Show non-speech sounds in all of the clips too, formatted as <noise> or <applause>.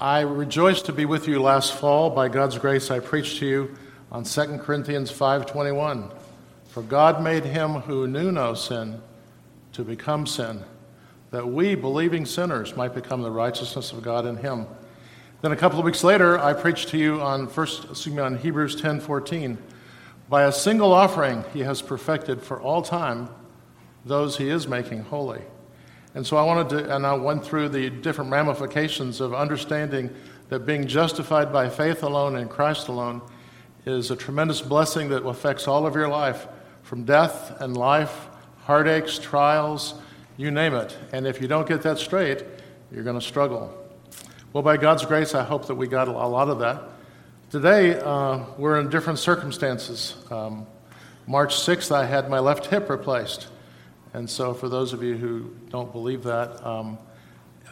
I rejoiced to be with you last fall. By God's grace, I preached to you on 2 Corinthians 5:21. For God made him who knew no sin to become sin, that we, believing sinners, might become the righteousness of God in him. Then a couple of weeks later, I preached to you on first excuse me, on Hebrews 10:14. By a single offering, he has perfected for all time those he is making holy. And so I wanted to, and I went through the different ramifications of understanding that being justified by faith alone in Christ alone is a tremendous blessing that affects all of your life, from death and life, heartaches, trials, you name it. And if you don't get that straight, you're going to struggle. Well, by God's grace, I hope that we got a lot of that. Today, uh, we're in different circumstances. Um, March 6th, I had my left hip replaced. And so, for those of you who don't believe that, um,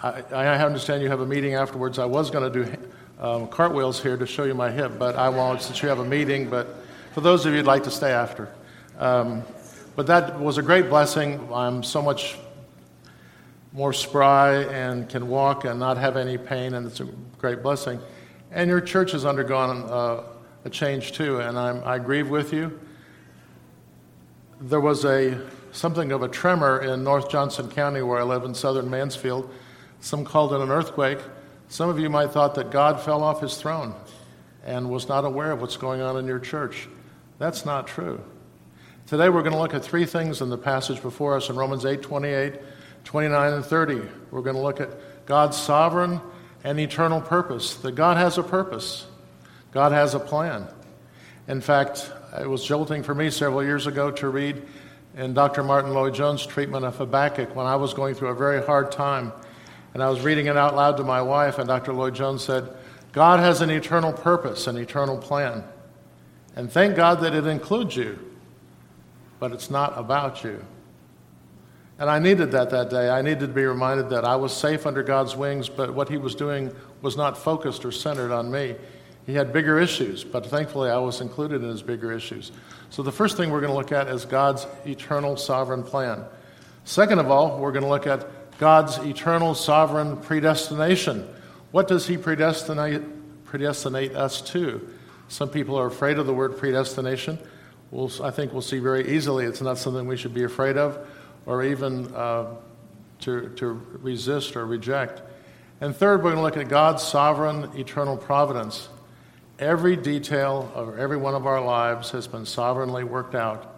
I, I, understand you have a meeting afterwards. I was going to do um, cartwheels here to show you my hip, but I won't since you have a meeting. But for those of you who'd like to stay after. Um, but that was a great blessing. I'm so much more spry and can walk and not have any pain, and it's a great blessing. And your church has undergone uh, a change too, and I'm, I grieve with you. There was a something of a tremor in North Johnson County, where I live in southern Mansfield. Some called it an earthquake. Some of you might thought that God fell off his throne and was not aware of what's going on in your church. That's not true. Today we're going to look at three things in the passage before us in Romans 8 28, 29, and 30. We're going to look at God's sovereign and eternal purpose, that God has a purpose, God has a plan. In fact, it was jolting for me several years ago to read in Dr. Martyn Lloyd-Jones' treatment of Habakkuk when I was going through a very hard time. And I was reading it out loud to my wife, and Dr. Lloyd-Jones said, God has an eternal purpose, an eternal plan. And thank God that it includes you, but it's not about you. And I needed that that day. I needed to be reminded that I was safe under God's wings, but what He was doing was not focused or centered on me. He had bigger issues, but thankfully I was included in His bigger issues. So, the first thing we're going to look at is God's eternal sovereign plan. Second of all, we're going to look at God's eternal sovereign predestination. What does He predestinate, predestinate us to? Some people are afraid of the word predestination. We'll, I think we'll see very easily it's not something we should be afraid of or even uh, to, to resist or reject. And third, we're going to look at God's sovereign eternal providence. Every detail of every one of our lives has been sovereignly worked out.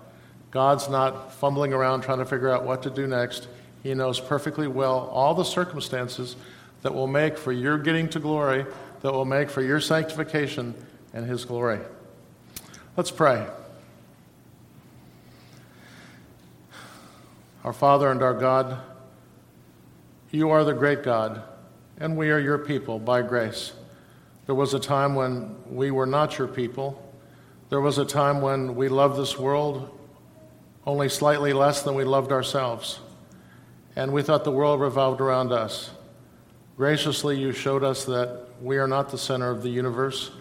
God's not fumbling around trying to figure out what to do next. He knows perfectly well all the circumstances that will make for your getting to glory, that will make for your sanctification and His glory. Let's pray. Our Father and our God, you are the great God, and we are your people by grace. There was a time when we were not your people. There was a time when we loved this world only slightly less than we loved ourselves. And we thought the world revolved around us. Graciously, you showed us that we are not the center of the universe,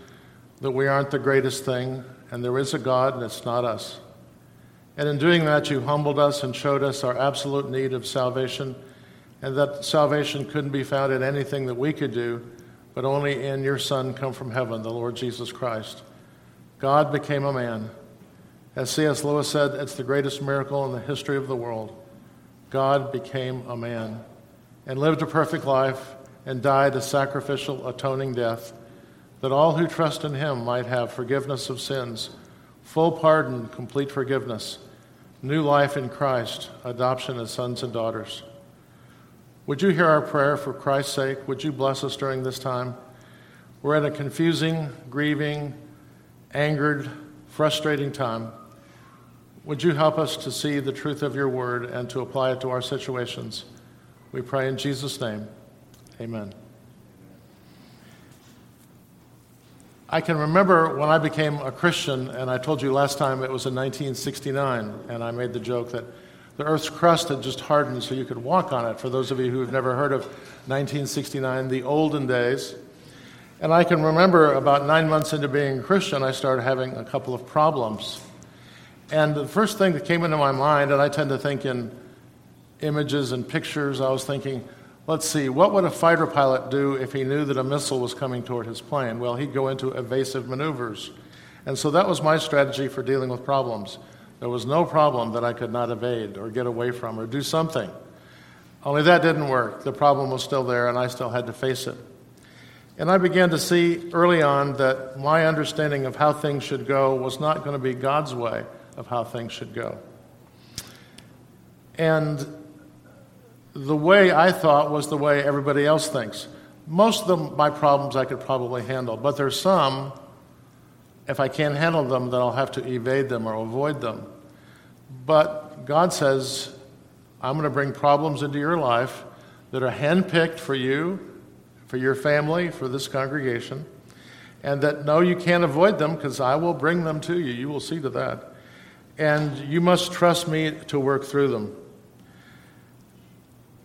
that we aren't the greatest thing, and there is a God, and it's not us. And in doing that, you humbled us and showed us our absolute need of salvation, and that salvation couldn't be found in anything that we could do, but only in your Son come from heaven, the Lord Jesus Christ. God became a man. As C.S. Lewis said, it's the greatest miracle in the history of the world. God became a man and lived a perfect life and died a sacrificial, atoning death, that all who trust in him might have forgiveness of sins, full pardon, complete forgiveness, new life in Christ, adoption as sons and daughters. Would you hear our prayer for Christ's sake? Would you bless us during this time? We're at a confusing, grieving, angered, frustrating time. Would you help us to see the truth of your word and to apply it to our situations? We pray in Jesus' name. Amen. I can remember when I became a Christian, and I told you last time it was in 1969, and I made the joke that the Earth's crust had just hardened so you could walk on it. For those of you who have never heard of 1969, the olden days. And I can remember about nine months into being a Christian, I started having a couple of problems. And the first thing that came into my mind, and I tend to think in images and pictures, I was thinking, Let's see, what would a fighter pilot do if he knew that a missile was coming toward his plane? Well, he'd go into evasive maneuvers. And so that was my strategy for dealing with problems. There was no problem that I could not evade or get away from or do something. Only that didn't work. The problem was still there, and I still had to face it. And I began to see early on that my understanding of how things should go was not going to be God's way of how things should go. And the way I thought was the way everybody else thinks. Most of them, my problems I could probably handle, but there's some, if I can't handle them, then I'll have to evade them or avoid them. But God says, I'm going to bring problems into your life that are handpicked for you, for your family, for this congregation, and that no, you can't avoid them because I will bring them to you. You will see to that. And you must trust me to work through them.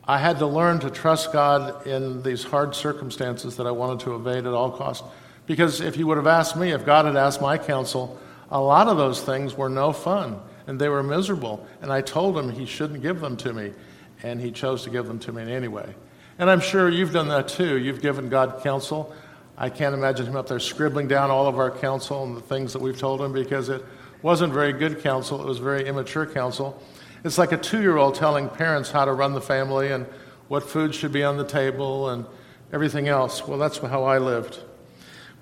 I had to learn to trust God in these hard circumstances that I wanted to evade at all costs. Because if you would have asked me, if God had asked my counsel, a lot of those things were no fun and they were miserable. And I told him he shouldn't give them to me, and he chose to give them to me anyway. And I'm sure you've done that too. You've given God counsel. I can't imagine him up there scribbling down all of our counsel and the things that we've told him because it wasn't very good counsel, it was very immature counsel. It's like a two year old telling parents how to run the family and what food should be on the table and everything else. Well, that's how I lived.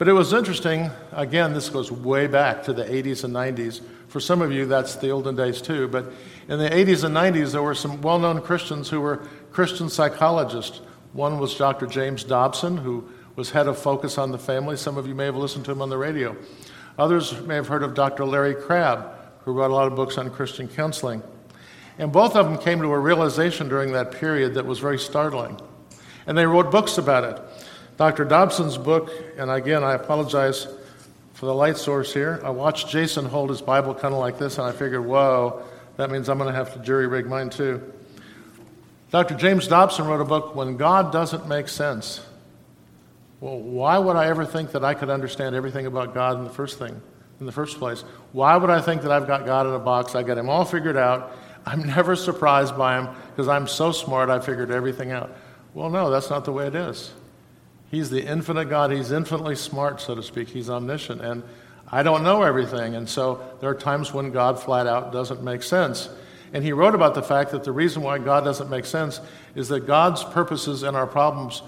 But it was interesting. Again, this goes way back to the 80s and 90s. For some of you, that's the olden days too. But in the 80s and 90s, there were some well known Christians who were Christian psychologists. One was Dr. James Dobson, who was head of Focus on the Family. Some of you may have listened to him on the radio. Others may have heard of Dr. Larry Crabb, who wrote a lot of books on Christian counseling. And both of them came to a realization during that period that was very startling. And they wrote books about it. Dr. Dobson's book, and again, I apologize for the light source here. I watched Jason hold his Bible kind of like this, and I figured, whoa, that means I'm going to have to jury rig mine too. Dr. James Dobson wrote a book, When God Doesn't Make Sense. Well, why would I ever think that I could understand everything about God in the first thing, in the first place? Why would I think that I've got God in a box? I got him all figured out, I'm <laughs> never surprised by him because I'm so smart I figured everything out. Well, no, that's not the way it is. He's the infinite God. He's infinitely smart, so to speak. He's omniscient. And I don't know everything. And so there are times when God flat out doesn't make sense. And he wrote about the fact that the reason why God doesn't make sense is that God's purposes and our problems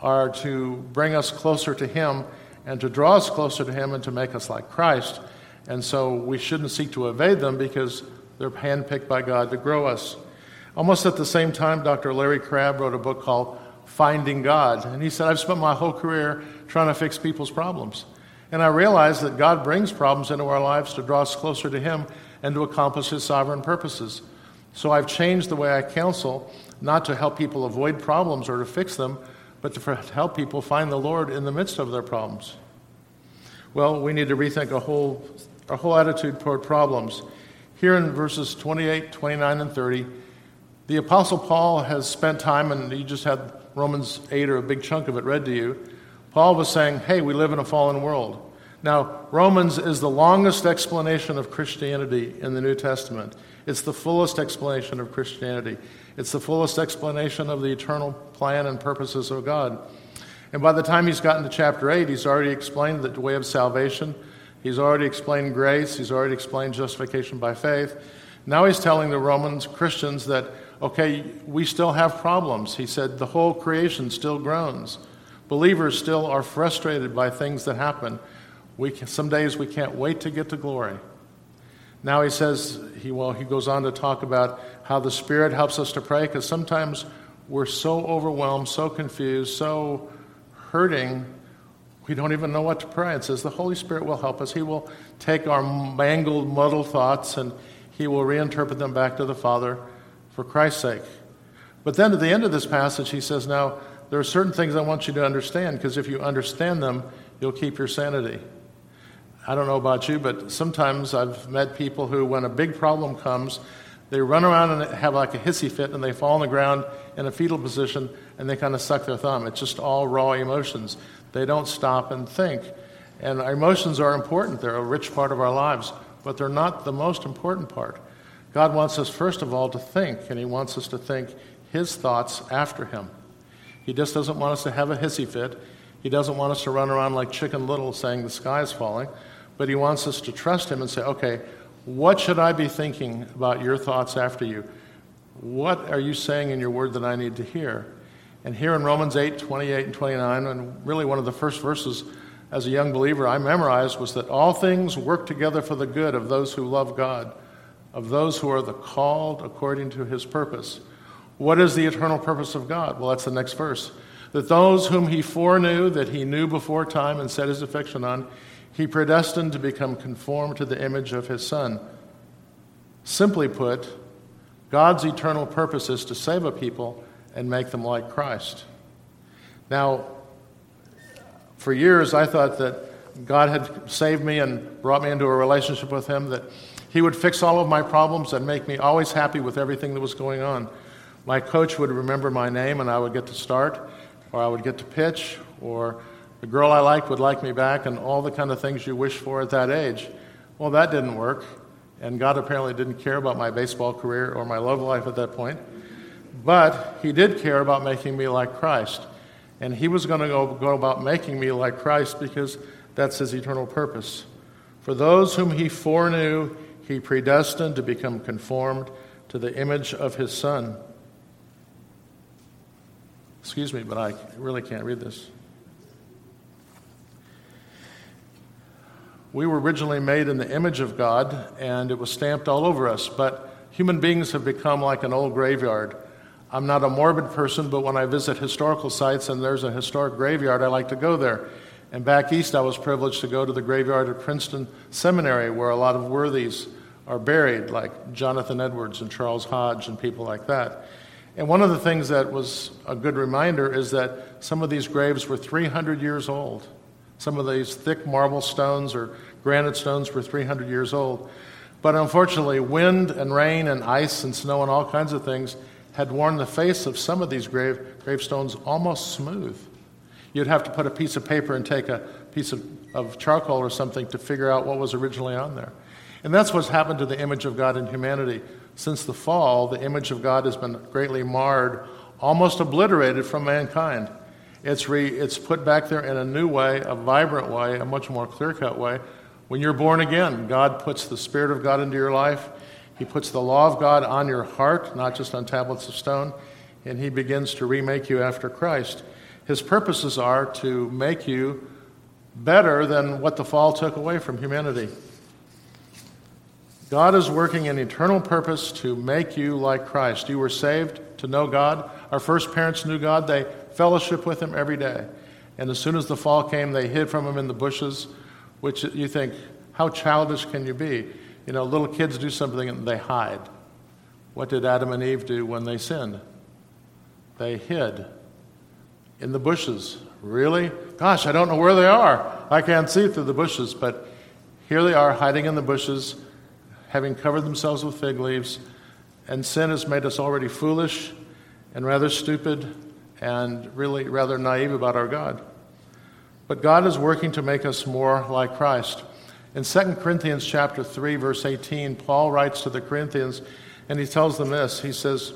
are to bring us closer to Him and to draw us closer to Him and to make us like Christ. And so we shouldn't seek to evade them because they're handpicked by God to grow us. Almost at the same time, Dr. Larry Crabb wrote a book called Finding God. And he said, I've spent my whole career trying to fix people's problems. And I realized that God brings problems into our lives to draw us closer to Him and to accomplish His sovereign purposes. So I've changed the way I counsel, not to help people avoid problems or to fix them, but to help people find the Lord in the midst of their problems. Well, we need to rethink a whole, our whole attitude toward problems. Here in verses 28, 29, and 30, the Apostle Paul has spent time, and he just had Romans 8 or a big chunk of it read to you. Paul was saying, hey, we live in a fallen world. Now, Romans is the longest explanation of Christianity in the New Testament. It's the fullest explanation of Christianity. It's the fullest explanation of the eternal plan and purposes of God. And by the time he's gotten to chapter 8, he's already explained the way of salvation, He's already explained grace, he's already explained justification by faith. Now he's telling the Romans Christians that, okay, we still have problems. He said the whole creation still groans. Believers still are frustrated by things that happen. We can, some days we can't wait to get to glory. Now he says, he, well, he goes on to talk about how the Spirit helps us to pray because sometimes we're so overwhelmed, so confused, so hurting we don't even know what to pray. It says the Holy Spirit will help us. He will take our mangled, muddled thoughts and He will reinterpret them back to the Father for Christ's sake. But then at the end of this passage, He says, Now, there are certain things I want you to understand because if you understand them, you'll keep your sanity. I don't know about you, but sometimes I've met people who, when a big problem comes, they run around and have like a hissy fit and they fall on the ground in a fetal position and they kind of suck their thumb. It's just all raw emotions. They don't stop and think. And our emotions are important, they're a rich part of our lives, but they're not the most important part. God wants us, first of all, to think, and He wants us to think His thoughts after Him. He just doesn't want us to have a hissy fit. He doesn't want us to run around like Chicken Little saying the sky is falling, but He wants us to trust Him and say, okay, what should I be thinking about your thoughts after you? What are you saying in your word that I need to hear? And here in Romans 8, 28 and 29, and really one of the first verses as a young believer I memorized was that all things work together for the good of those who love God, of those who are the called according to his purpose. What is the eternal purpose of God? Well, that's the next verse. That those whom he foreknew, that he knew before time and set his affection on, he predestined to become conformed to the image of his Son. Simply put, God's eternal purpose is to save a people and make them like Christ. Now, for years, I thought that God had saved me and brought me into a relationship with Him, that He would fix all of my problems and make me always happy with everything that was going on. My coach would remember my name and I would get to start, or I would get to pitch, or the girl I liked would like me back, and all the kind of things you wish for at that age. Well, that didn't work, and God apparently didn't care about my baseball career or my love life at that point. But He did care about making me like Christ. And He was going to go, go about making me like Christ because that's His eternal purpose. For those whom He foreknew, He predestined to become conformed to the image of His Son. Excuse me, but I really can't read this. We were originally made in the image of God, and it was stamped all over us, but human beings have become like an old graveyard. I'm not a morbid person, but when I visit historical sites and there's a historic graveyard, I like to go there. And back east, I was privileged to go to the graveyard at Princeton Seminary, where a lot of worthies are buried, like Jonathan Edwards and Charles Hodge and people like that. And one of the things that was a good reminder is that some of these graves were 300 years old. Some of these thick marble stones or granite stones were 300 years old. But unfortunately, wind and rain and ice and snow and all kinds of things had worn the face of some of these grave, gravestones almost smooth. You'd have to put a piece of paper and take a piece of, of charcoal or something to figure out what was originally on there. And that's what's happened to the image of God in humanity. Since the fall, the image of God has been greatly marred, almost obliterated from mankind. It's, re, it's put back there in a new way, a vibrant way, a much more clear cut way. When you're born again, God puts the Spirit of God into your life. He puts the law of God on your heart, not just on tablets of stone, and He begins to remake you after Christ. His purposes are to make you better than what the fall took away from humanity. God is working an eternal purpose to make you like Christ. You were saved to know God. Our first parents knew God. They fellowship with him every day. And as soon as the fall came, they hid from him in the bushes, which you think, how childish can you be? You know, little kids do something and they hide. What did Adam and Eve do when they sinned? They hid in the bushes. Really? Gosh, I don't know where they are. I can't see through the bushes, but here they are hiding in the bushes, having covered themselves with fig leaves. And sin has made us already foolish and rather stupid and really rather naive about our God. But God is working to make us more like Christ. In 2 Corinthians chapter 3 verse 18, Paul writes to the Corinthians and he tells them this. He says,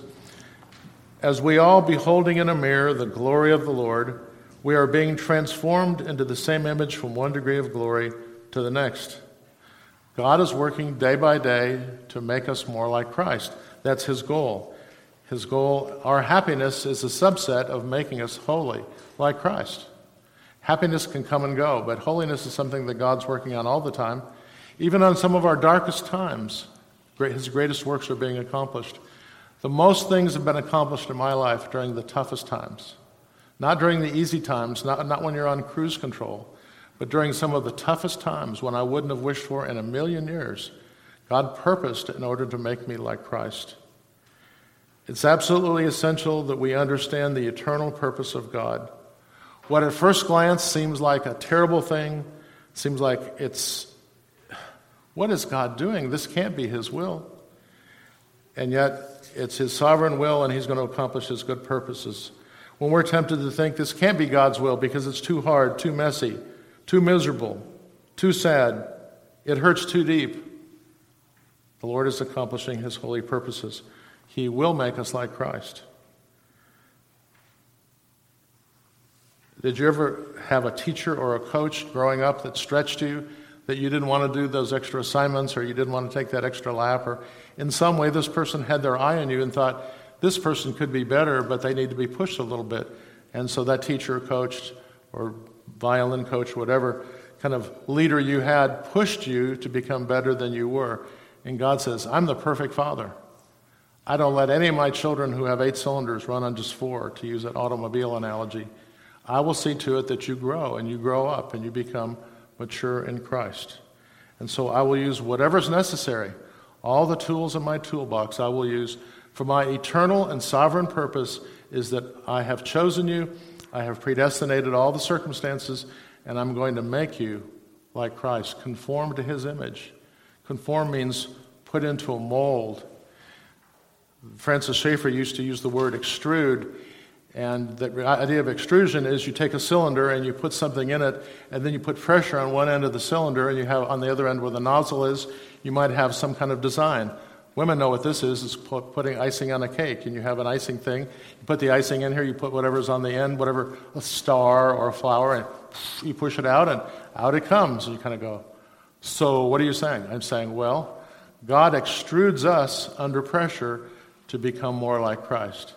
"As we all beholding in a mirror the glory of the Lord, we are being transformed into the same image from one degree of glory to the next." God is working day by day to make us more like Christ. That's his goal. His goal, our happiness is a subset of making us holy, like Christ. Happiness can come and go, but holiness is something that God's working on all the time. Even on some of our darkest times, his greatest works are being accomplished. The most things have been accomplished in my life during the toughest times. Not during the easy times, not, not when you're on cruise control, but during some of the toughest times when I wouldn't have wished for in a million years. God purposed in order to make me like Christ. It's absolutely essential that we understand the eternal purpose of God. What at first glance seems like a terrible thing, seems like it's, what is God doing? This can't be His will. And yet, it's His sovereign will, and He's going to accomplish His good purposes. When we're tempted to think this can't be God's will because it's too hard, too messy, too miserable, too sad, it hurts too deep, the Lord is accomplishing His holy purposes. He will make us like Christ. Did you ever have a teacher or a coach growing up that stretched you, that you didn't want to do those extra assignments or you didn't want to take that extra lap? Or in some way, this person had their eye on you and thought, this person could be better, but they need to be pushed a little bit. And so that teacher or coach or violin coach, whatever kind of leader you had, pushed you to become better than you were. And God says, I'm the perfect father. I don't let any of my children who have eight cylinders run on just four, to use that automobile analogy. I will see to it that you grow and you grow up and you become mature in Christ. And so I will use whatever's necessary, all the tools in my toolbox I will use for my eternal and sovereign purpose is that I have chosen you, I have predestinated all the circumstances, and I'm going to make you like Christ, conform to his image. Conform means put into a mold. Francis Schaeffer used to use the word extrude and the idea of extrusion is you take a cylinder and you put something in it, and then you put pressure on one end of the cylinder, and you have on the other end where the nozzle is, you might have some kind of design. Women know what this is, is putting icing on a cake, and you have an icing thing. You put the icing in here, you put whatever's on the end, whatever, a star or a flower, and you push it out, and out it comes. And you kind of go, So, what are you saying? I'm saying, Well, God extrudes us under pressure to become more like Christ.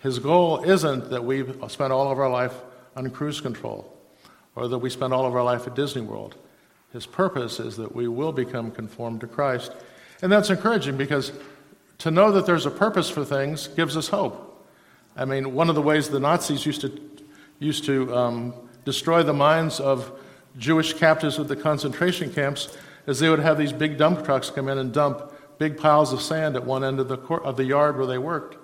His goal isn't that we spend all of our life on cruise control or that we spend all of our life at Disney World. His purpose is that we will become conformed to Christ. And that's encouraging because to know that there's a purpose for things gives us hope. I mean, one of the ways the Nazis used to, used to um, destroy the minds of Jewish captives at the concentration camps is they would have these big dump trucks come in and dump big piles of sand at one end of the, of the yard where they worked.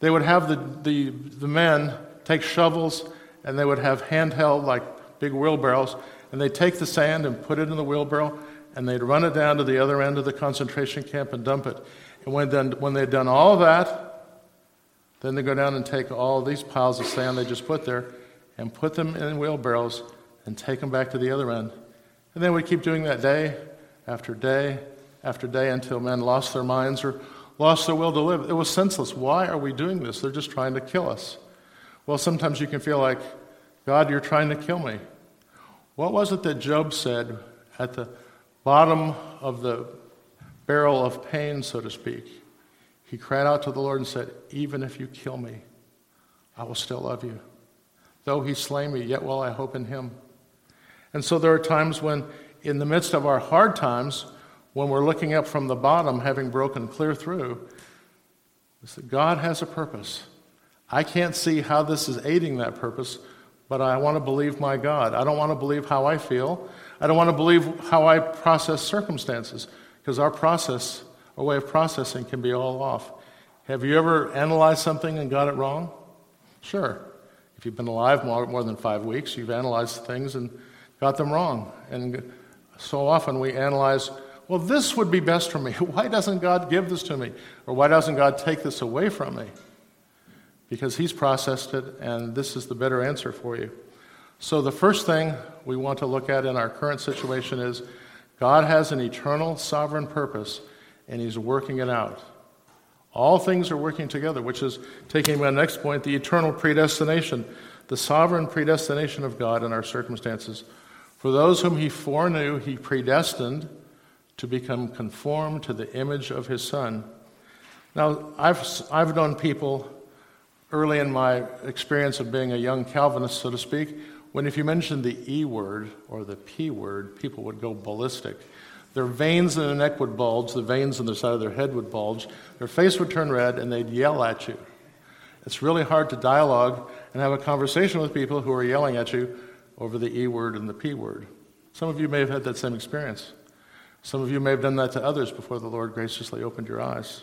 They would have the, the, the men take shovels and they would have handheld, like big wheelbarrows, and they'd take the sand and put it in the wheelbarrow and they'd run it down to the other end of the concentration camp and dump it. And when, when they'd done all that, then they go down and take all these piles of sand they just put there and put them in wheelbarrows and take them back to the other end. And then we keep doing that day after day after day until men lost their minds or lost their will to live. It was senseless. Why are we doing this? They're just trying to kill us. Well, sometimes you can feel like, God, you're trying to kill me. What was it that Job said at the bottom of the barrel of pain, so to speak? He cried out to the Lord and said, Even if you kill me, I will still love you. Though he slay me, yet will I hope in him. And so there are times when, in the midst of our hard times, when we're looking up from the bottom, having broken clear through, that God has a purpose. I can't see how this is aiding that purpose, but I want to believe my God. I don't want to believe how I feel. I don't want to believe how I process circumstances, because our process, our way of processing, can be all off. Have you ever analyzed something and got it wrong? Sure. If you've been alive more, more than five weeks, you've analyzed things and got them wrong. And so often we analyze well, this would be best for me. <laughs> Why doesn't God give this to me? Or why doesn't God take this away from me? Because He's processed it, and this is the better answer for you. So, the first thing we want to look at in our current situation is God has an eternal sovereign purpose, and He's working it out. All things are working together, which is taking my next point the eternal predestination, the sovereign predestination of God in our circumstances. For those whom He foreknew, He predestined to become conformed to the image of his son. Now, I've, I've known people early in my experience of being a young Calvinist, so to speak, when if you mentioned the E word or the P word, people would go ballistic. Their veins in their neck would bulge, the veins on the side of their head would bulge, their face would turn red, and they'd yell at you. It's really hard to dialogue and have a conversation with people who are yelling at you over the E word and the P word. Some of you may have had that same experience. Some of you may have done that to others before the Lord graciously opened your eyes.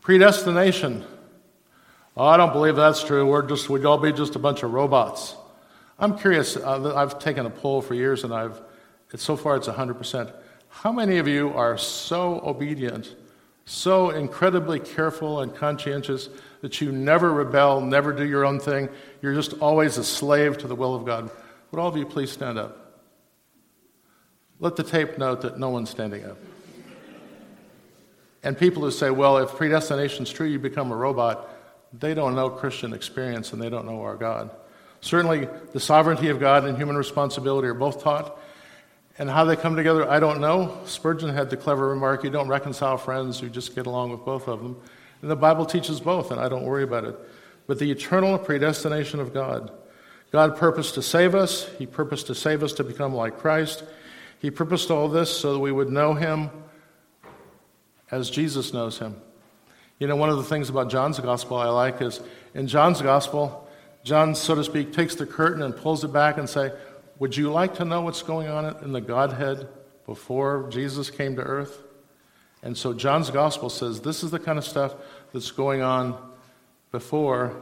Predestination. Oh, I don't believe that's true. We're just, we'd all be just a bunch of robots. I'm curious. Uh, I've taken a poll for years, and I've, so far it's 100%. How many of you are so obedient, so incredibly careful and conscientious that you never rebel, never do your own thing? You're just always a slave to the will of God. Would all of you please stand up? Let the tape note that no one's standing up. And people who say, well, if predestination is true, you become a robot, they don't know Christian experience and they don't know our God. Certainly, the sovereignty of God and human responsibility are both taught. And how they come together, I don't know. Spurgeon had the clever remark you don't reconcile friends, you just get along with both of them. And the Bible teaches both, and I don't worry about it. But the eternal predestination of God. God purposed to save us, He purposed to save us to become like Christ. He purposed all this so that we would know Him as Jesus knows Him. You know, one of the things about John's gospel I like is in John's gospel, John, so to speak, takes the curtain and pulls it back and say, would you like to know what's going on in the Godhead before Jesus came to earth? And so John's gospel says this is the kind of stuff that's going on before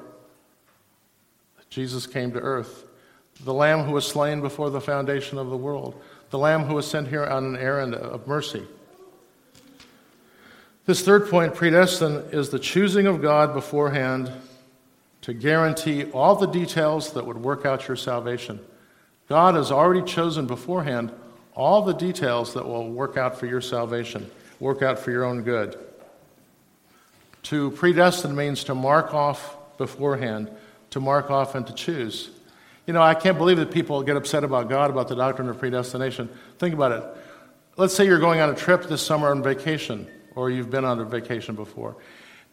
Jesus came to earth. The Lamb who was slain before the foundation of the world, the Lamb who was sent here on an errand of mercy. This third point, predestined, is the choosing of God beforehand to guarantee all the details that would work out your salvation. God has already chosen beforehand all the details that will work out for your salvation, work out for your own good. To predestine means to mark off beforehand, to mark off and to choose. You know, I can't believe that people get upset about God, about the doctrine of predestination. Think about it. Let's say you're going on a trip this summer on vacation, or you've been on a vacation before.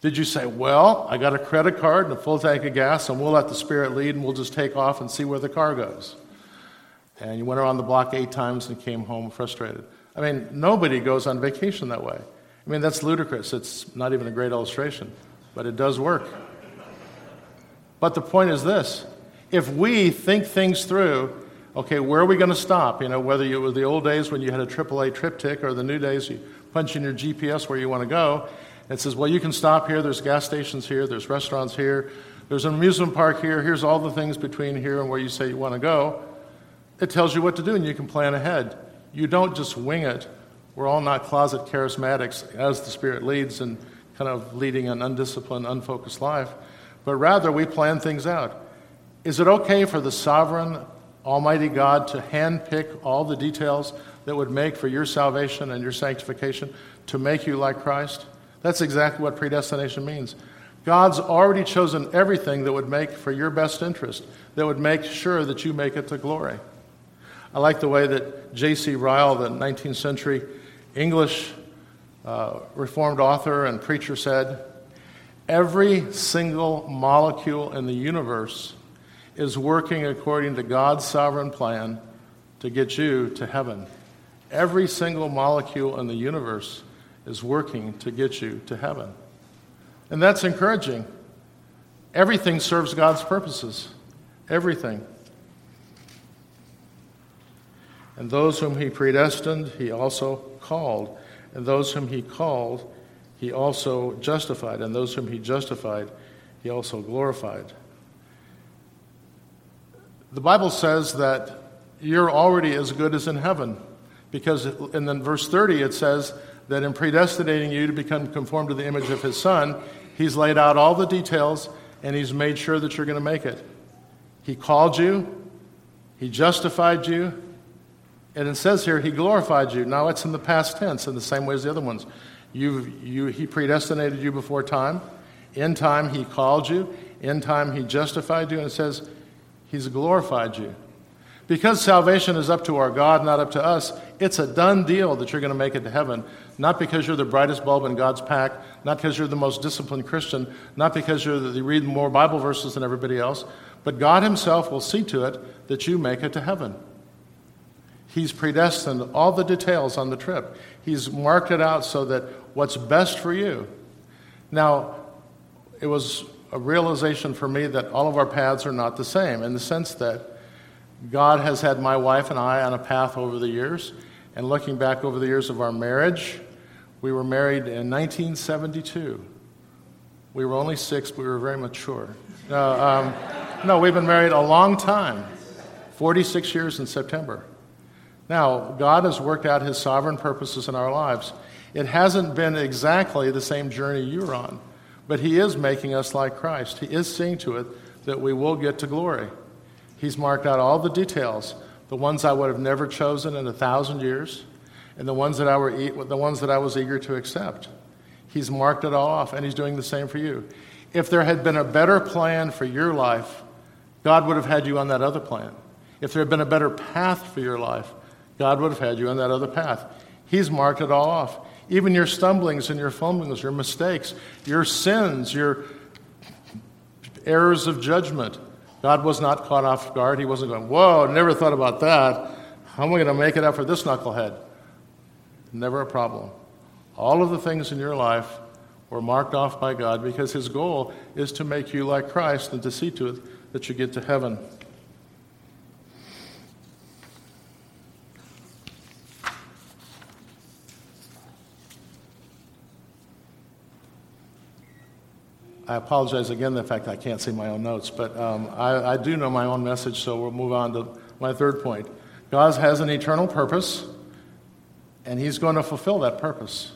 Did you say, Well, I got a credit card and a full tank of gas, and we'll let the Spirit lead, and we'll just take off and see where the car goes? and you went around the block eight times and came home frustrated. I mean, nobody goes on vacation that way. I mean, that's ludicrous. It's not even a great illustration, but it does work. But the point is this if we think things through, okay, where are we going to stop? You know, whether it was the old days when you had a AAA TripTik or the new days you punch in your GPS where you want to go, it says, well, you can stop here, there's gas stations here, there's restaurants here, there's an amusement park here, here's all the things between here and where you say you want to go. It tells you what to do and you can plan ahead. You don't just wing it. We're all not closet charismatics as the Spirit leads and kind of leading an undisciplined, unfocused life, but rather we plan things out. Is it okay for the sovereign, Almighty God to handpick all the details that would make for your salvation and your sanctification to make you like Christ? That's exactly what predestination means. God's already chosen everything that would make for your best interest, that would make sure that you make it to glory. I like the way that J.C. Ryle, the 19th century English uh, Reformed author and preacher, said Every single molecule in the universe is working according to God's sovereign plan to get you to heaven. Every single molecule in the universe is working to get you to heaven. And that's encouraging. Everything serves God's purposes. Everything. And those whom he predestined, he also called. And those whom he called, he also justified. And those whom he justified, he also glorified. The Bible says that you're already as good as in heaven. Because in verse 30 it says that in predestinating you to become conformed to the image of his son, he's laid out all the details and he's made sure that you're going to make it. He called you, he justified you, and it says here, He glorified you. Now it's in the past tense in the same way as the other ones. You, you, he predestinated you before time. In time, He called you. In time, He justified you. And it says, He's glorified you. Because salvation is up to our God, not up to us, it's a done deal that you're going to make it to heaven. Not because you're the brightest bulb in God's pack, not because you're the most disciplined Christian, not because you're the, you read more Bible verses than everybody else, but God Himself will see to it that you make it to heaven. He's predestined all the details on the trip. He's marked it out so that what's best for you. Now, it was a realization for me that all of our paths are not the same in the sense that God has had my wife and I on a path over the years. And looking back over the years of our marriage, we were married in 1972. We were only six, but we were very mature. No, um, no, we've been married a long time 46 years in September. Now, God has worked out his sovereign purposes in our lives. It hasn't been exactly the same journey you're on, but he is making us like Christ. He is seeing to it that we will get to glory. He's marked out all the details, the ones I would have never chosen in a thousand years, and the ones that I were the ones that I was eager to accept. He's marked it all off, and he's doing the same for you. If there had been a better plan for your life, God would have had you on that other plan. If there had been a better path for your life, God would have had you on that other path. He's marked it all off. Even your stumblings and your fumblings, your mistakes, your sins, your errors of judgment. God was not caught off guard. He wasn't going, Whoa, never thought about that. How am I going to make it up for this knucklehead? Never a problem. All of the things in your life were marked off by God because His goal is to make you like Christ and to see to it that you get to heaven. I apologize again the fact I can't see my own notes, but um, I, I do know my own message, so we'll move on to my third point. God has an eternal purpose, and He's going to fulfill that purpose.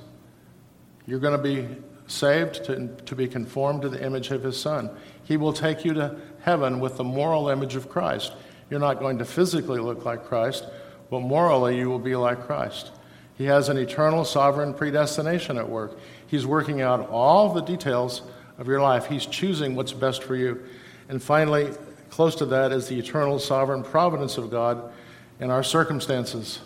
You're going to be saved to, to be conformed to the image of His Son. He will take you to heaven with the moral image of Christ. You're not going to physically look like Christ, but morally you will be like Christ. He has an eternal sovereign predestination at work. He's working out all the details of your life. He's choosing what's best for you. And finally, close to that is the eternal sovereign providence of God in our circumstances.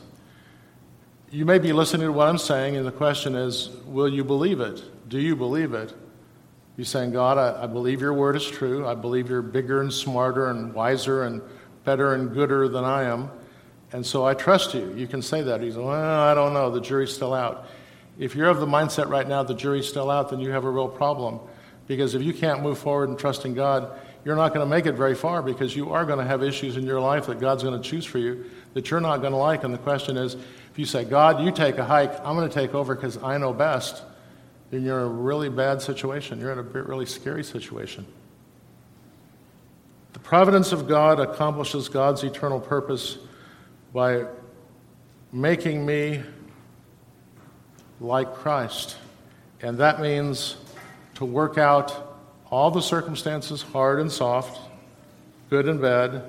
You may be listening to what I'm saying, and the question is will you believe it? Do you believe it? You're saying, God, I, I believe your word is true. I believe you're bigger and smarter and wiser and better and gooder than I am. And so I trust you. You can say that. He's, well, I don't know. The jury's still out. If you're of the mindset right now, the jury's still out, then you have a real problem. Because if you can't move forward and trust in God, you're not going to make it very far because you are going to have issues in your life that God's going to choose for you that you're not going to like. And the question is if you say, God, you take a hike, I'm going to take over because I know best, then you're in a really bad situation. You're in a really scary situation. The providence of God accomplishes God's eternal purpose by making me like Christ. And that means to work out all the circumstances, hard and soft, good and bad.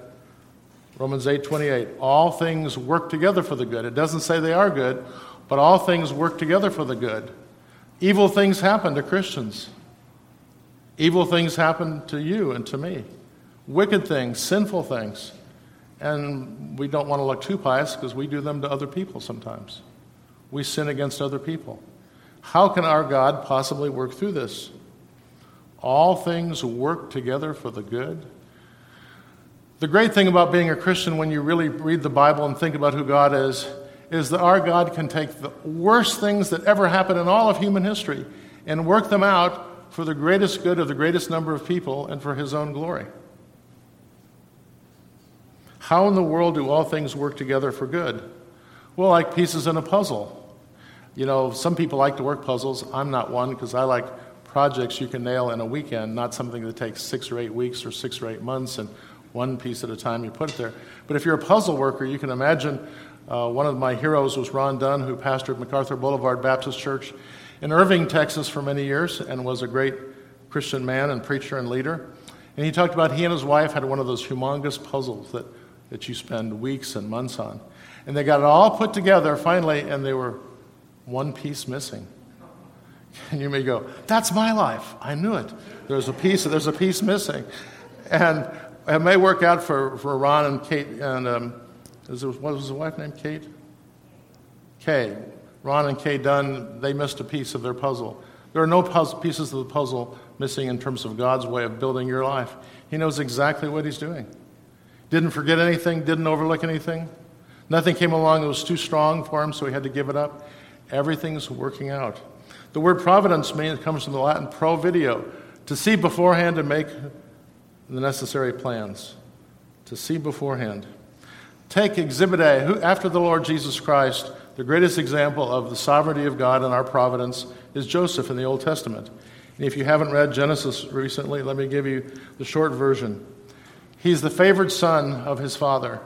Romans 8:28. All things work together for the good. It doesn't say they are good, but all things work together for the good. Evil things happen to Christians. Evil things happen to you and to me. Wicked things, sinful things. And we don't want to look too pious because we do them to other people sometimes. We sin against other people. How can our God possibly work through this? All things work together for the good. The great thing about being a Christian when you really read the Bible and think about who God is, is that our God can take the worst things that ever happened in all of human history and work them out for the greatest good of the greatest number of people and for His own glory. How in the world do all things work together for good? Well, like pieces in a puzzle. You know, some people like to work puzzles. I'm not one because I like projects you can nail in a weekend, not something that takes six or eight weeks or six or eight months and one piece at a time you put it there. But if you're a puzzle worker, you can imagine uh, one of my heroes was Ron Dunn, who pastored MacArthur Boulevard Baptist Church in Irving, Texas for many years and was a great Christian man and preacher and leader. And he talked about he and his wife had one of those humongous puzzles that, that you spend weeks and months on. And they got it all put together finally, and they were one piece missing. <laughs> And you may go, that's my life. I knew it. There's a piece, there's a piece missing. And it may work out for, for Ron and Kate, and um, is what was his wife named Kate? Kay. Ron and Kay Dunn, they missed a piece of their puzzle. There are no puzzle, pieces of the puzzle missing in terms of God's way of building your life. He knows exactly what He's doing. Didn't forget anything, didn't overlook anything. Nothing came along that was too strong for him, so he had to give it up. Everything's working out. The word providence means comes from the Latin provideo, to see beforehand and make the necessary plans. To see beforehand. Take Exhibit A, who, after the Lord Jesus Christ, the greatest example of the sovereignty of God and our providence is Joseph in the Old Testament. And if you haven't read Genesis recently, let me give you the short version. He's the favored son of his father.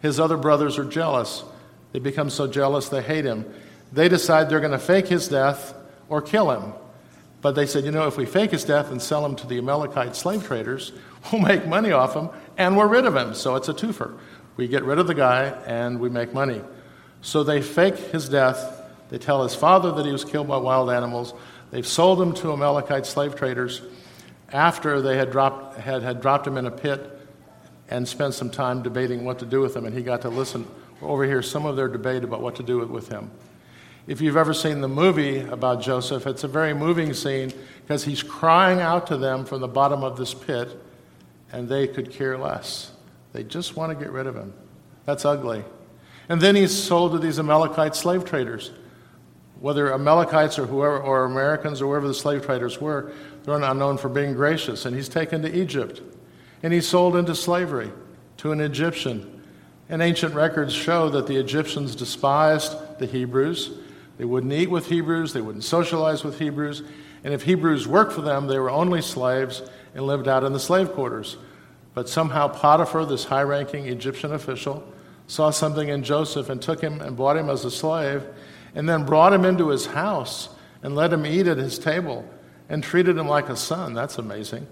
His other brothers are jealous. They become so jealous they hate him. They decide they're going to fake his death or kill him. But they said, you know, if we fake his death and sell him to the Amalekite slave traders, <laughs> we'll make money off him and we're rid of him. So it's a twofer. We get rid of the guy and we make money. So they fake his death. They tell his father that he was killed by wild animals. They've sold him to Amalekite slave traders after they had dropped, had, had dropped him in a pit and spent some time debating what to do with him, and he got to listen overhear some of their debate about what to do with him. If you've ever seen the movie about Joseph, it's a very moving scene because he's crying out to them from the bottom of this pit, and they could care less. They just want to get rid of him. That's ugly. And then he's sold to these Amalekite slave traders. Whether Amalekites or whoever, or Americans or whoever the slave traders were, they're not known for being gracious. And he's taken to Egypt. And he's sold into slavery to an Egyptian. And ancient records show that the Egyptians despised the Hebrews. They wouldn't eat with Hebrews, they wouldn't socialize with Hebrews. And if Hebrews worked for them, they were only slaves and lived out in the slave quarters. But somehow Potiphar, this high ranking Egyptian official, saw something in Joseph and took him and bought him as a slave, and then brought him into his house and let him eat at his table and treated him like a son. That's amazing.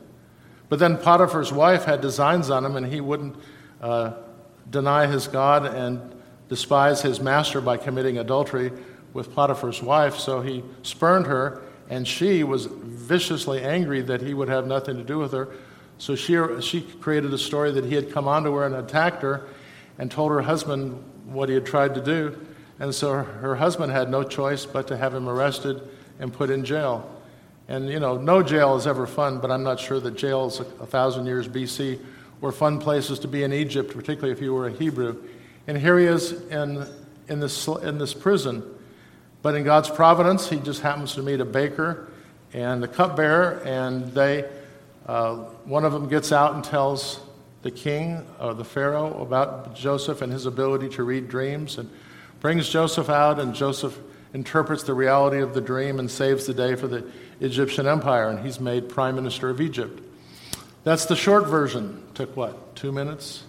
But then Potiphar's wife had designs on him, and he wouldn't uh, deny his God and despise his master by committing adultery with Potiphar's wife. So he spurned her, and she was viciously angry that he would have nothing to do with her. So she, she created a story that he had come onto her and attacked her and told her husband what he had tried to do. And so her husband had no choice but to have him arrested and put in jail. And, you know, no jail is ever fun, but I'm not sure that jails a, a thousand years BC were fun places to be in Egypt, particularly if you were a Hebrew. And here he is in, in, this, in this prison. But in God's providence, he just happens to meet a baker and a cupbearer, and they uh, one of them gets out and tells the king or the Pharaoh about Joseph and his ability to read dreams and brings Joseph out, and Joseph interprets the reality of the dream and saves the day for the Egyptian empire, and he's made prime minister of Egypt. That's the short version. Took what, two minutes?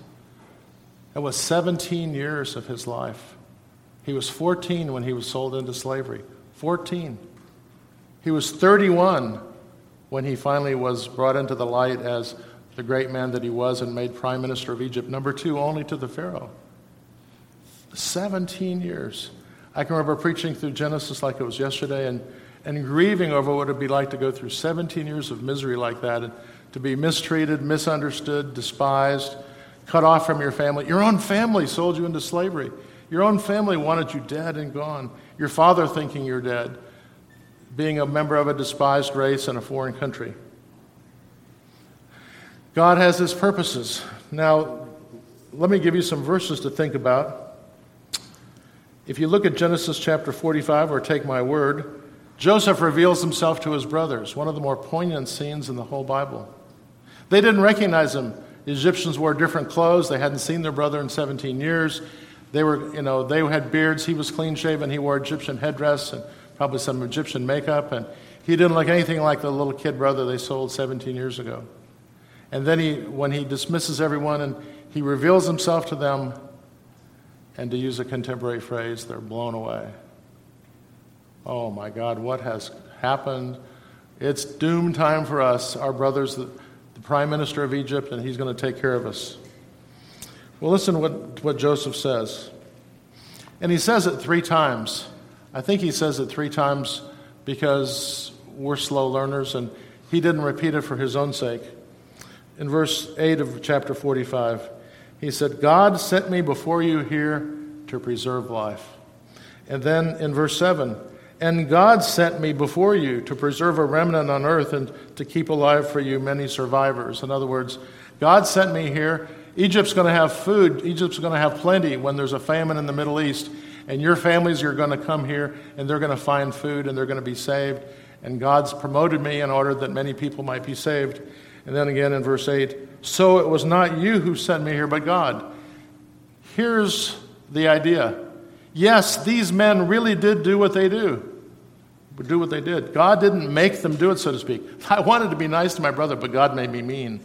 That was 17 years of his life. He was 14 when he was sold into slavery. 14. He was 31 when he finally was brought into the light as the great man that he was and made prime minister of Egypt. Number two, only to the Pharaoh. 17 years. I can remember preaching through Genesis like it was yesterday and, and grieving over what it would be like to go through 17 years of misery like that and to be mistreated, misunderstood, despised, cut off from your family. Your own family sold you into slavery. Your own family wanted you dead and gone. Your father thinking you're dead being a member of a despised race in a foreign country. God has his purposes. Now, let me give you some verses to think about. If you look at Genesis chapter 45, or take my word, Joseph reveals himself to his brothers, one of the more poignant scenes in the whole Bible. They didn't recognize him. The Egyptians wore different clothes. They hadn't seen their brother in 17 years. They were, you know, they had beards. He was clean shaven. He wore Egyptian headdress and probably some Egyptian makeup, and he didn't look anything like the little kid brother they sold 17 years ago. And then he, when he dismisses everyone and he reveals himself to them, and to use a contemporary phrase, they're blown away. Oh my God, what has happened? It's doom time for us, our brothers, the, the prime minister of Egypt, and he's going to take care of us. Well, listen to what, what Joseph says. And he says it three times. I think he says it three times because we're slow learners and he didn't repeat it for his own sake. In verse 8 of chapter 45, he said, God sent me before you here to preserve life. And then in verse 7, and God sent me before you to preserve a remnant on earth and to keep alive for you many survivors. In other words, God sent me here. Egypt's going to have food, Egypt's going to have plenty when there's a famine in the Middle East and your families are going to come here and they're going to find food and they're going to be saved. And God's promoted me in order that many people might be saved. And then again in verse 8, so it was not you who sent me here, but God. Here's the idea. Yes, these men really did do what they do. Do what they did. God didn't make them do it, so to speak. <laughs> I wanted to be nice to my brother, but God made me mean.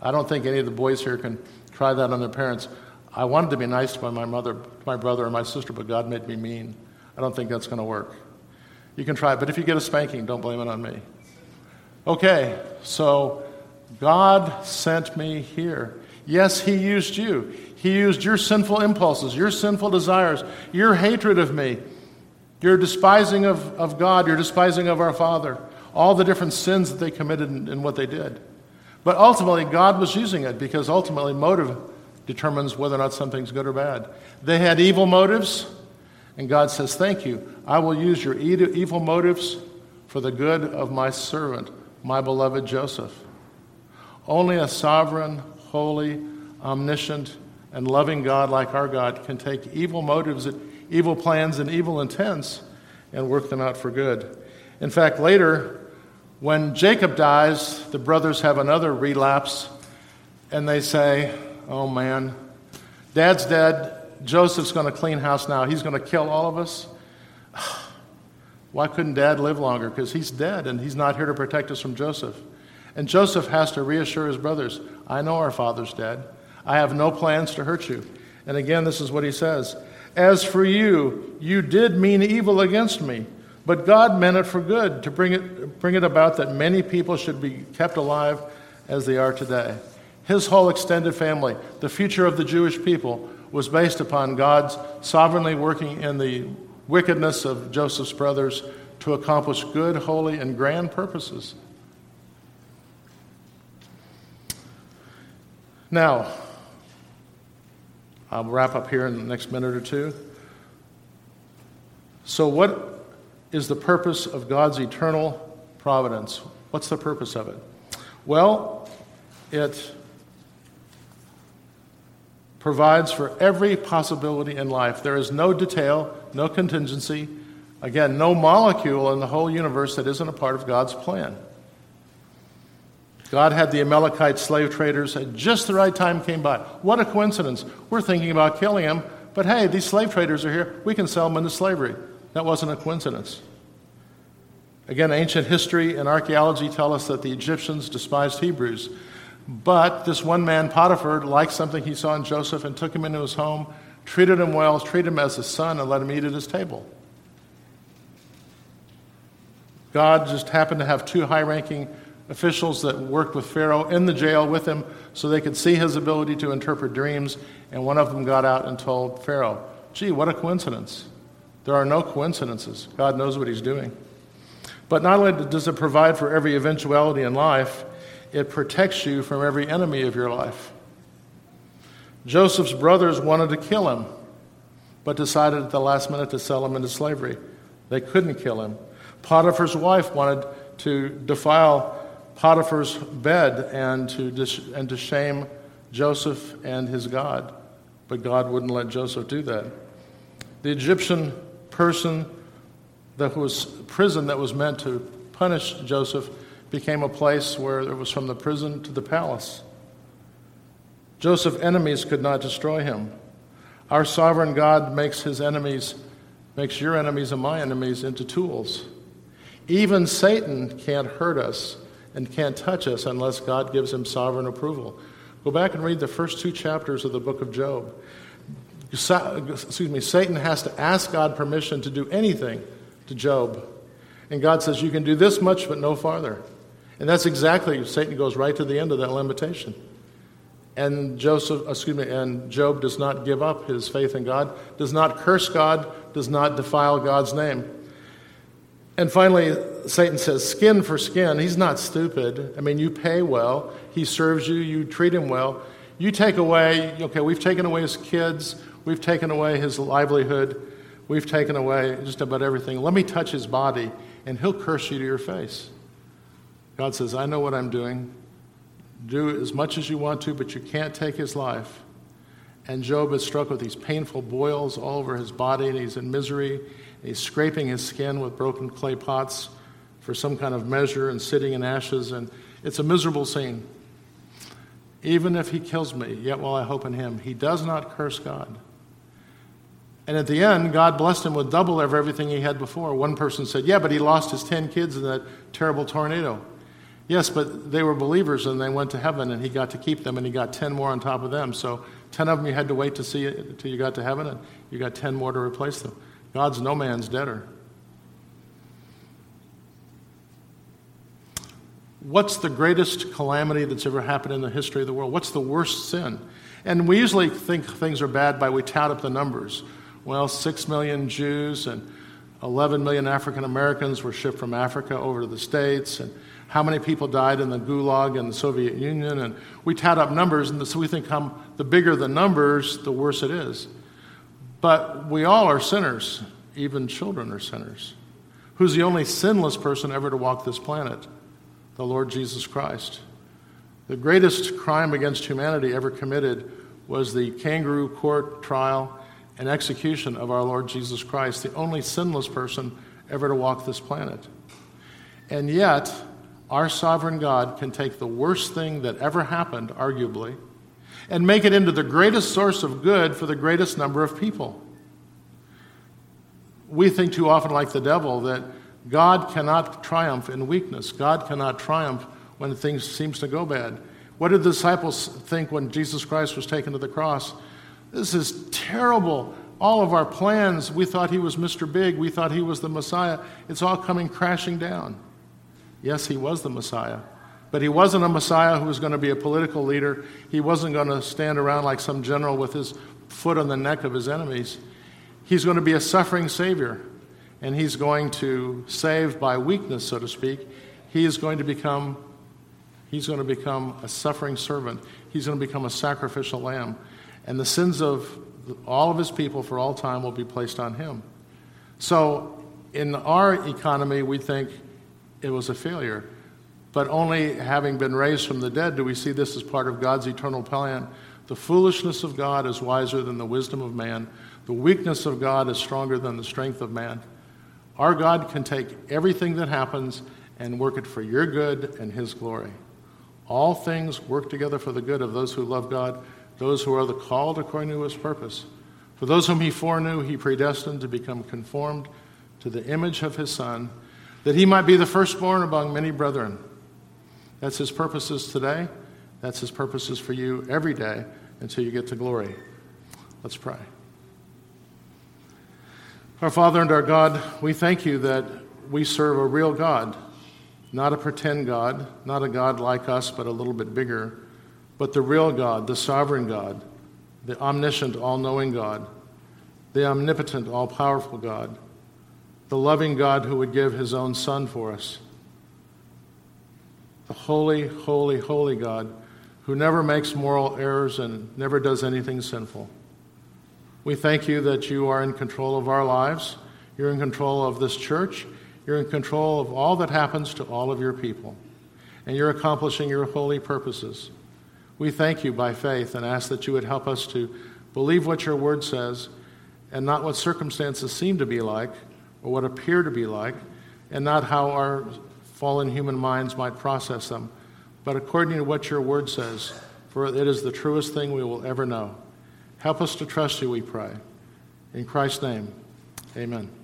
I don't think any of the boys here can try that on their parents. I wanted to be nice to my mother, my brother, and my sister, but God made me mean. I don't think that's going to work. You can try, but if you get a spanking, don't blame it on me. Okay, so God sent me here. Yes, He used you. He used your sinful impulses, your sinful desires, your hatred of me, your despising of, of God, your despising of our Father, all the different sins that they committed in what they did. But ultimately, God was using it because ultimately, motive determines whether or not something's good or bad. They had evil motives, and God says, Thank you. I will use your evil motives for the good of my servant, my beloved Joseph. Only a sovereign, holy, omniscient, and loving God like our God can take evil motives, evil plans, and evil intents and work them out for good. In fact, later, when Jacob dies, the brothers have another relapse and they say, Oh man, dad's dead. Joseph's going to clean house now. He's going to kill all of us. <sighs> Why couldn't dad live longer? Because he's dead and he's not here to protect us from Joseph. And Joseph has to reassure his brothers I know our father's dead. I have no plans to hurt you. And again, this is what he says As for you, you did mean evil against me, but God meant it for good to bring it, bring it about that many people should be kept alive as they are today. His whole extended family, the future of the Jewish people, was based upon God's sovereignly working in the wickedness of Joseph's brothers to accomplish good, holy, and grand purposes. Now, I'll wrap up here in the next minute or two. So, what is the purpose of God's eternal providence? What's the purpose of it? Well, it provides for every possibility in life. There is no detail, no contingency, again, no molecule in the whole universe that isn't a part of God's plan. God had the Amalekite slave traders at just the right time came by. What a coincidence. We're thinking about killing them, but hey, these slave traders are here. We can sell them into slavery. That wasn't a coincidence. Again, ancient history and archaeology tell us that the Egyptians despised Hebrews. But this one man, Potiphar, liked something he saw in Joseph and took him into his home, treated him well, treated him as his son, and let him eat at his table. God just happened to have two high ranking officials that worked with Pharaoh in the jail with him so they could see his ability to interpret dreams. And one of them got out and told Pharaoh, Gee, what a coincidence. There are no coincidences. God knows what he's doing. But not only does it provide for every eventuality in life, it protects you from every enemy of your life. Joseph's brothers wanted to kill him, but decided at the last minute to sell him into slavery. They couldn't kill him. Potiphar's wife wanted to defile Potiphar's bed and to, dis- and to shame Joseph and his God. But God wouldn't let Joseph do that. The Egyptian person that was prison that was meant to punish Joseph became a place where it was from the prison to the palace. Joseph's enemies could not destroy him. Our sovereign God makes his enemies, makes your enemies and my enemies into tools. Even Satan can't hurt us and can't touch us unless God gives him sovereign approval. Go back and read the first two chapters of the book of Job. Excuse me, Satan has to ask God permission to do anything to Job. And God says, You can do this much, but no farther. And that's exactly, Satan goes right to the end of that limitation. And Joseph, excuse me, and Job does not give up his faith in God, does not curse God, does not defile God's name. And finally, Satan says, skin for skin. He's not stupid. I mean, you pay well, he serves you, you treat him well. You take away, okay, we've taken away his kids, we've taken away his livelihood, we've taken away just about everything. Let me touch his body, and he'll curse you to your face. God says, I know what I'm doing. Do as much as you want to, but you can't take his life. And Job is struck with these painful boils all over his body, and he's in misery. He's scraping his skin with broken clay pots for some kind of measure and sitting in ashes, and it's a miserable scene. Even if he kills me, yet will I hope in him. He does not curse God. And at the end, God blessed him with double of everything he had before. One person said, Yeah, but he lost his 10 kids in that terrible tornado. Yes, but they were believers and they went to heaven and he got to keep them and he got 10 more on top of them. So 10 of them you had to wait to see until you got to heaven and you got 10 more to replace them. God's no man's debtor. What's the greatest calamity that's ever happened in the history of the world? What's the worst sin? And we usually think things are bad by we tout up the numbers. Well, six million Jews and 11 million African Americans were shipped from Africa over to the States, and how many people died in the Gulag and the Soviet Union, and we tout up numbers, and so we think how, the bigger the numbers, the worse it is. But we all are sinners, even children are sinners. Who's the only sinless person ever to walk this planet? The Lord Jesus Christ. The greatest crime against humanity ever committed was the kangaroo court trial and execution of our Lord Jesus Christ, the only sinless person ever to walk this planet. And yet, our sovereign God can take the worst thing that ever happened, arguably, and make it into the greatest source of good for the greatest number of people. We think too often, like the devil, that God cannot triumph in weakness. God cannot triumph when things seems to go bad. What did the disciples think when Jesus Christ was taken to the cross? This is terrible. All of our plans, we thought he was Mr. Big, we thought he was the Messiah. It's all coming crashing down. Yes, he was the Messiah. But he wasn't a Messiah who was going to be a political leader. He wasn't going to stand around like some general with his foot on the neck of his enemies. He's going to be a suffering Savior, and he's going to save by weakness, so to speak. He is going to become he's going to become a suffering servant. He's going to become a sacrificial lamb. And the sins of all of his people for all time will be placed on him. So in our economy, we think it was a failure. But only having been raised from the dead do we see this as part of God's eternal plan. The foolishness of God is wiser than the wisdom of man. The weakness of God is stronger than the strength of man. Our God can take everything that happens and work it for your good and His glory. All things work together for the good of those who love God, those who are the called according to His purpose. For those whom He foreknew, He predestined to become conformed to the image of His Son that he might be the firstborn among many brethren. That's his purposes today. That's his purposes for you every day until you get to glory. Let's pray. Our Father and our God, we thank you that we serve a real God, not a pretend God, not a God like us, but a little bit bigger, but the real God, the sovereign God, the omniscient, all knowing God, the omnipotent, all powerful God the loving God who would give his own Son for us, the holy, holy, holy God who never makes moral errors and never does anything sinful. We thank you that you are in control of our lives, you're in control of this church, you're in control of all that happens to all of your people, and you're accomplishing your holy purposes. We thank you by faith and ask that you would help us to believe what your word says and not what circumstances seem to be like or what appear to be like, and not how our fallen human minds might process them, but according to what your word says, for it is the truest thing we will ever know. Help us to trust you, we pray. In Christ's name, amen.